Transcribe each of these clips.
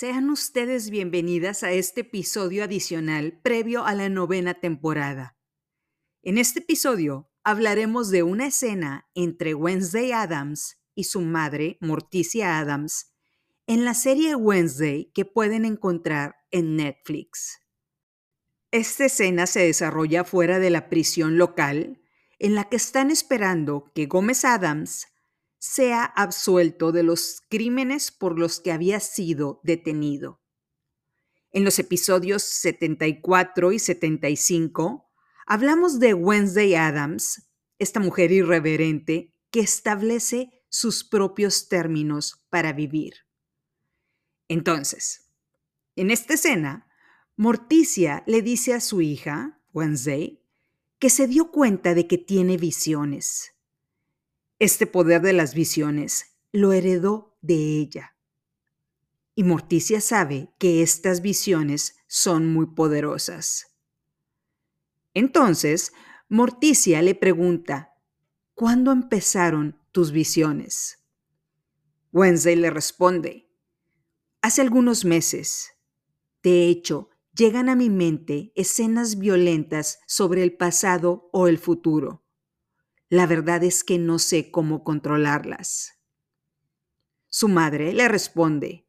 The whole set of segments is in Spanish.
Sean ustedes bienvenidas a este episodio adicional previo a la novena temporada. En este episodio hablaremos de una escena entre Wednesday Adams y su madre, Morticia Adams, en la serie Wednesday que pueden encontrar en Netflix. Esta escena se desarrolla fuera de la prisión local, en la que están esperando que Gómez Adams sea absuelto de los crímenes por los que había sido detenido. En los episodios 74 y 75 hablamos de Wednesday Adams, esta mujer irreverente que establece sus propios términos para vivir. Entonces, en esta escena, Morticia le dice a su hija, Wednesday, que se dio cuenta de que tiene visiones este poder de las visiones lo heredó de ella. Y Morticia sabe que estas visiones son muy poderosas. Entonces, Morticia le pregunta, ¿cuándo empezaron tus visiones? Wednesday le responde, hace algunos meses. De hecho, llegan a mi mente escenas violentas sobre el pasado o el futuro. La verdad es que no sé cómo controlarlas. Su madre le responde,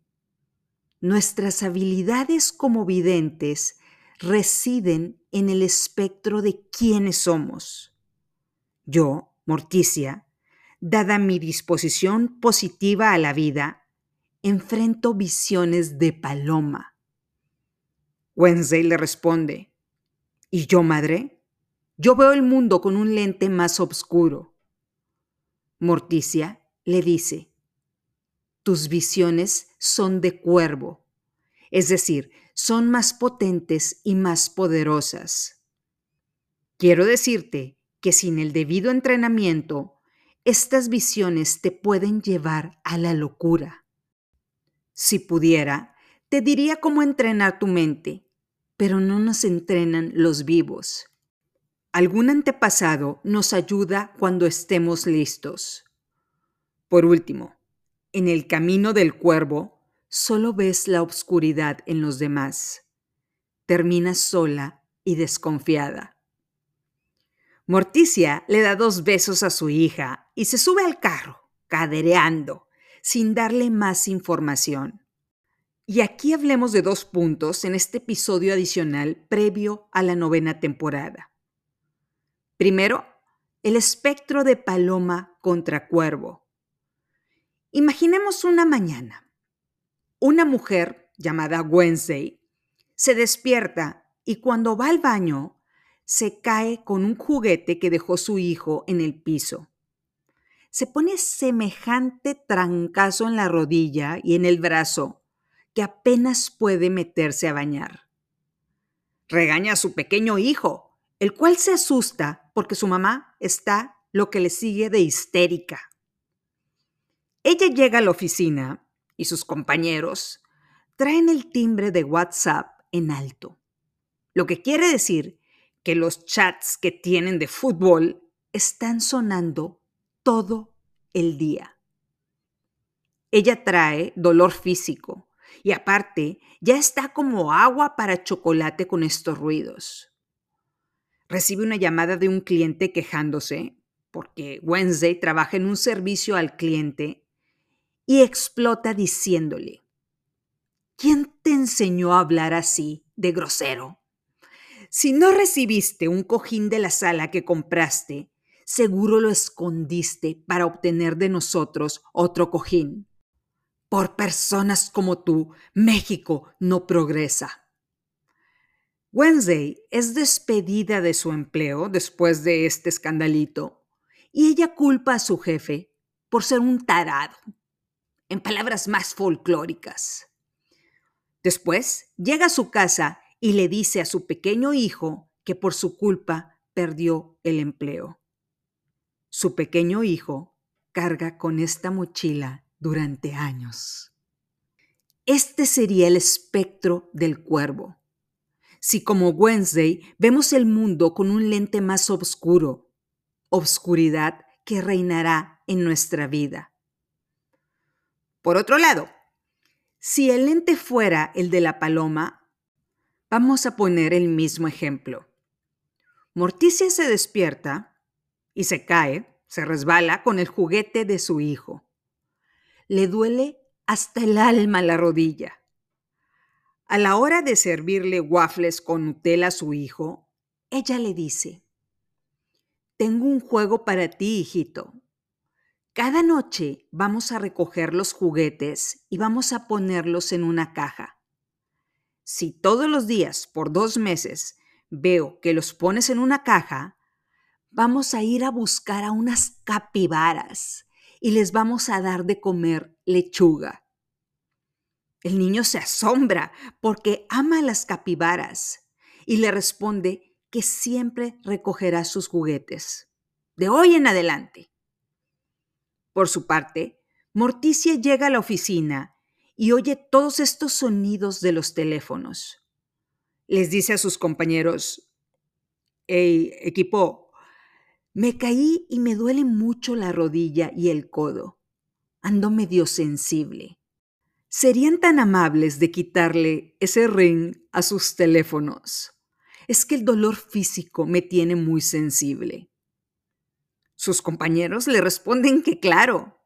Nuestras habilidades como videntes residen en el espectro de quiénes somos. Yo, Morticia, dada mi disposición positiva a la vida, enfrento visiones de paloma. Wednesday le responde, ¿y yo, madre? Yo veo el mundo con un lente más oscuro. Morticia le dice, tus visiones son de cuervo, es decir, son más potentes y más poderosas. Quiero decirte que sin el debido entrenamiento, estas visiones te pueden llevar a la locura. Si pudiera, te diría cómo entrenar tu mente, pero no nos entrenan los vivos. Algún antepasado nos ayuda cuando estemos listos. Por último, en el camino del cuervo, solo ves la oscuridad en los demás. Terminas sola y desconfiada. Morticia le da dos besos a su hija y se sube al carro, cadereando, sin darle más información. Y aquí hablemos de dos puntos en este episodio adicional previo a la novena temporada. Primero, el espectro de paloma contra cuervo. Imaginemos una mañana. Una mujer llamada Wednesday se despierta y cuando va al baño se cae con un juguete que dejó su hijo en el piso. Se pone semejante trancazo en la rodilla y en el brazo que apenas puede meterse a bañar. Regaña a su pequeño hijo, el cual se asusta porque su mamá está lo que le sigue de histérica. Ella llega a la oficina y sus compañeros traen el timbre de WhatsApp en alto, lo que quiere decir que los chats que tienen de fútbol están sonando todo el día. Ella trae dolor físico y aparte ya está como agua para chocolate con estos ruidos recibe una llamada de un cliente quejándose, porque Wednesday trabaja en un servicio al cliente, y explota diciéndole, ¿quién te enseñó a hablar así, de grosero? Si no recibiste un cojín de la sala que compraste, seguro lo escondiste para obtener de nosotros otro cojín. Por personas como tú, México no progresa. Wednesday es despedida de su empleo después de este escandalito y ella culpa a su jefe por ser un tarado, en palabras más folclóricas. Después llega a su casa y le dice a su pequeño hijo que por su culpa perdió el empleo. Su pequeño hijo carga con esta mochila durante años. Este sería el espectro del cuervo si como Wednesday vemos el mundo con un lente más oscuro, obscuridad que reinará en nuestra vida. Por otro lado, Si el lente fuera el de la paloma, vamos a poner el mismo ejemplo. Morticia se despierta y se cae, se resbala con el juguete de su hijo. Le duele hasta el alma la rodilla. A la hora de servirle waffles con Nutella a su hijo, ella le dice, Tengo un juego para ti, hijito. Cada noche vamos a recoger los juguetes y vamos a ponerlos en una caja. Si todos los días por dos meses veo que los pones en una caja, vamos a ir a buscar a unas capibaras y les vamos a dar de comer lechuga. El niño se asombra porque ama a las capibaras y le responde que siempre recogerá sus juguetes, de hoy en adelante. Por su parte, Morticia llega a la oficina y oye todos estos sonidos de los teléfonos. Les dice a sus compañeros, Hey, equipo, me caí y me duele mucho la rodilla y el codo. Ando medio sensible. ¿Serían tan amables de quitarle ese ring a sus teléfonos? Es que el dolor físico me tiene muy sensible. Sus compañeros le responden que claro.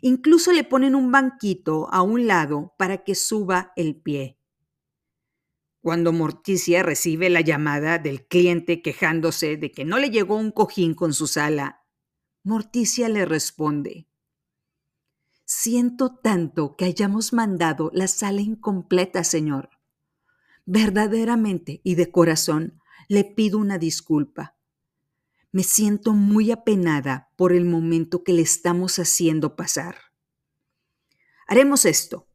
Incluso le ponen un banquito a un lado para que suba el pie. Cuando Morticia recibe la llamada del cliente quejándose de que no le llegó un cojín con su sala, Morticia le responde, Siento tanto que hayamos mandado la sala incompleta, señor. Verdaderamente y de corazón le pido una disculpa. Me siento muy apenada por el momento que le estamos haciendo pasar. Haremos esto.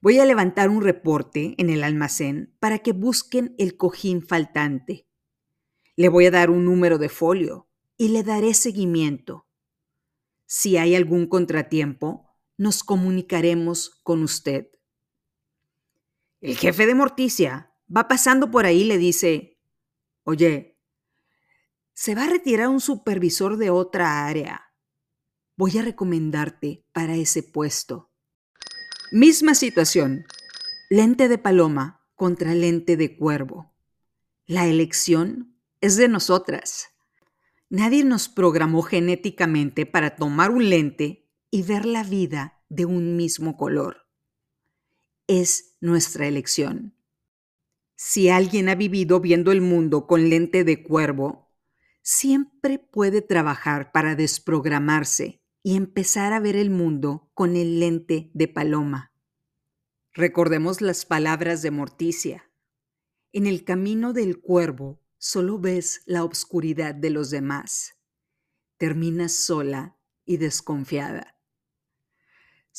Voy a levantar un reporte en el almacén para que busquen el cojín faltante. Le voy a dar un número de folio y le daré seguimiento. Si hay algún contratiempo, nos comunicaremos con usted. El jefe de Morticia va pasando por ahí y le dice, Oye, se va a retirar un supervisor de otra área. Voy a recomendarte para ese puesto. Misma situación. Lente de paloma contra lente de cuervo. La elección es de nosotras. Nadie nos programó genéticamente para tomar un lente y ver la vida de un mismo color. Es nuestra elección. Si alguien ha vivido viendo el mundo con lente de cuervo, siempre puede trabajar para desprogramarse y empezar a ver el mundo con el lente de paloma. Recordemos las palabras de Morticia. En el camino del cuervo solo ves la obscuridad de los demás. Terminas sola y desconfiada.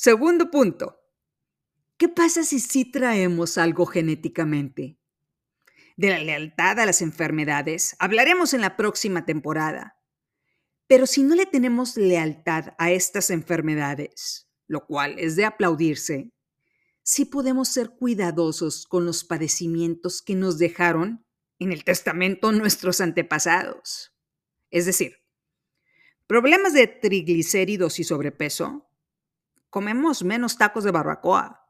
Segundo punto. ¿Qué pasa si sí traemos algo genéticamente? de la lealtad a las enfermedades hablaremos en la próxima temporada. Pero si no le tenemos lealtad a estas enfermedades, lo cual es de aplaudirse, sí podemos ser cuidadosos con los padecimientos que nos dejaron en el testamento nuestros antepasados. Es decir, problemas de triglicéridos y sobrepeso, comemos menos tacos de barbacoa.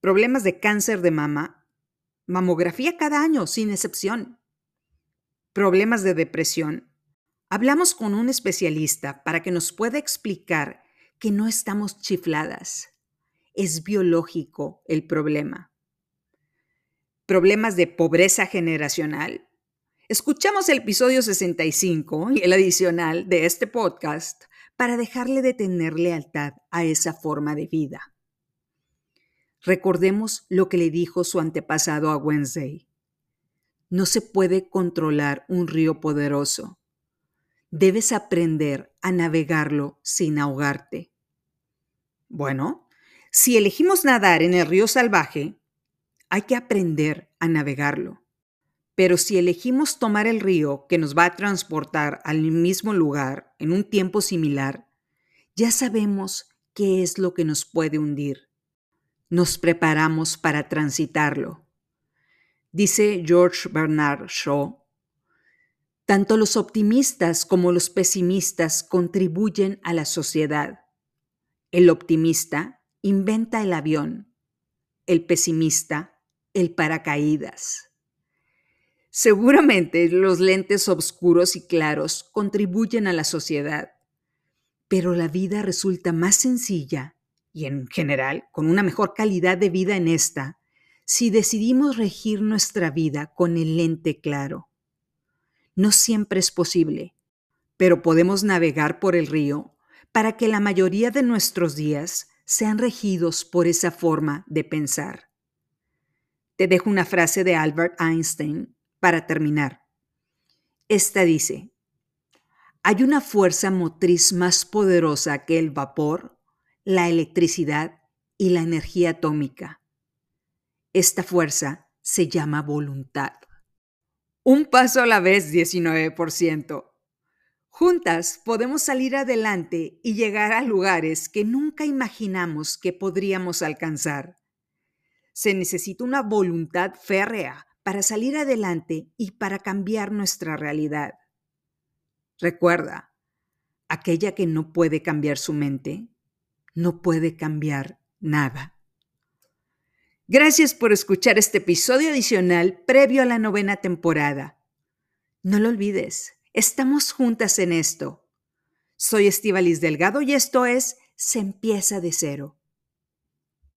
Problemas de cáncer de mama, Mamografía cada año, sin excepción. Problemas de depresión. Hablamos con un especialista para que nos pueda explicar que no estamos chifladas. Es biológico el problema. Problemas de pobreza generacional. Escuchamos el episodio 65 y el adicional de este podcast para dejarle de tener lealtad a esa forma de vida. Recordemos lo que le dijo su antepasado a Wednesday. No se puede controlar un río poderoso. Debes aprender a navegarlo sin ahogarte. Bueno, si elegimos nadar en el río salvaje, hay que aprender a navegarlo. Pero si elegimos tomar el río que nos va a transportar al mismo lugar en un tiempo similar, ya sabemos qué es lo que nos puede hundir nos preparamos para transitarlo. Dice George Bernard Shaw, tanto los optimistas como los pesimistas contribuyen a la sociedad. El optimista inventa el avión, el pesimista, el paracaídas. Seguramente los lentes oscuros y claros contribuyen a la sociedad, pero la vida resulta más sencilla y en general con una mejor calidad de vida en esta si decidimos regir nuestra vida con el lente claro. No siempre es posible, pero podemos navegar por el río para que la mayoría de nuestros días sean regidos por esa forma de pensar. Te dejo una frase de Albert Einstein para terminar. Esta dice, hay una fuerza motriz más poderosa que el vapor, la electricidad y la energía atómica. Esta fuerza se llama voluntad. Un paso a la vez, 19%. Juntas podemos salir adelante y llegar a lugares que nunca imaginamos que podríamos alcanzar. Se necesita una voluntad férrea para salir adelante y para cambiar nuestra realidad. Recuerda, aquella que no puede cambiar su mente, no puede cambiar nada. Gracias por escuchar este episodio adicional previo a la novena temporada. No lo olvides, estamos juntas en esto. Soy Estivalis Delgado y esto es Se empieza de cero.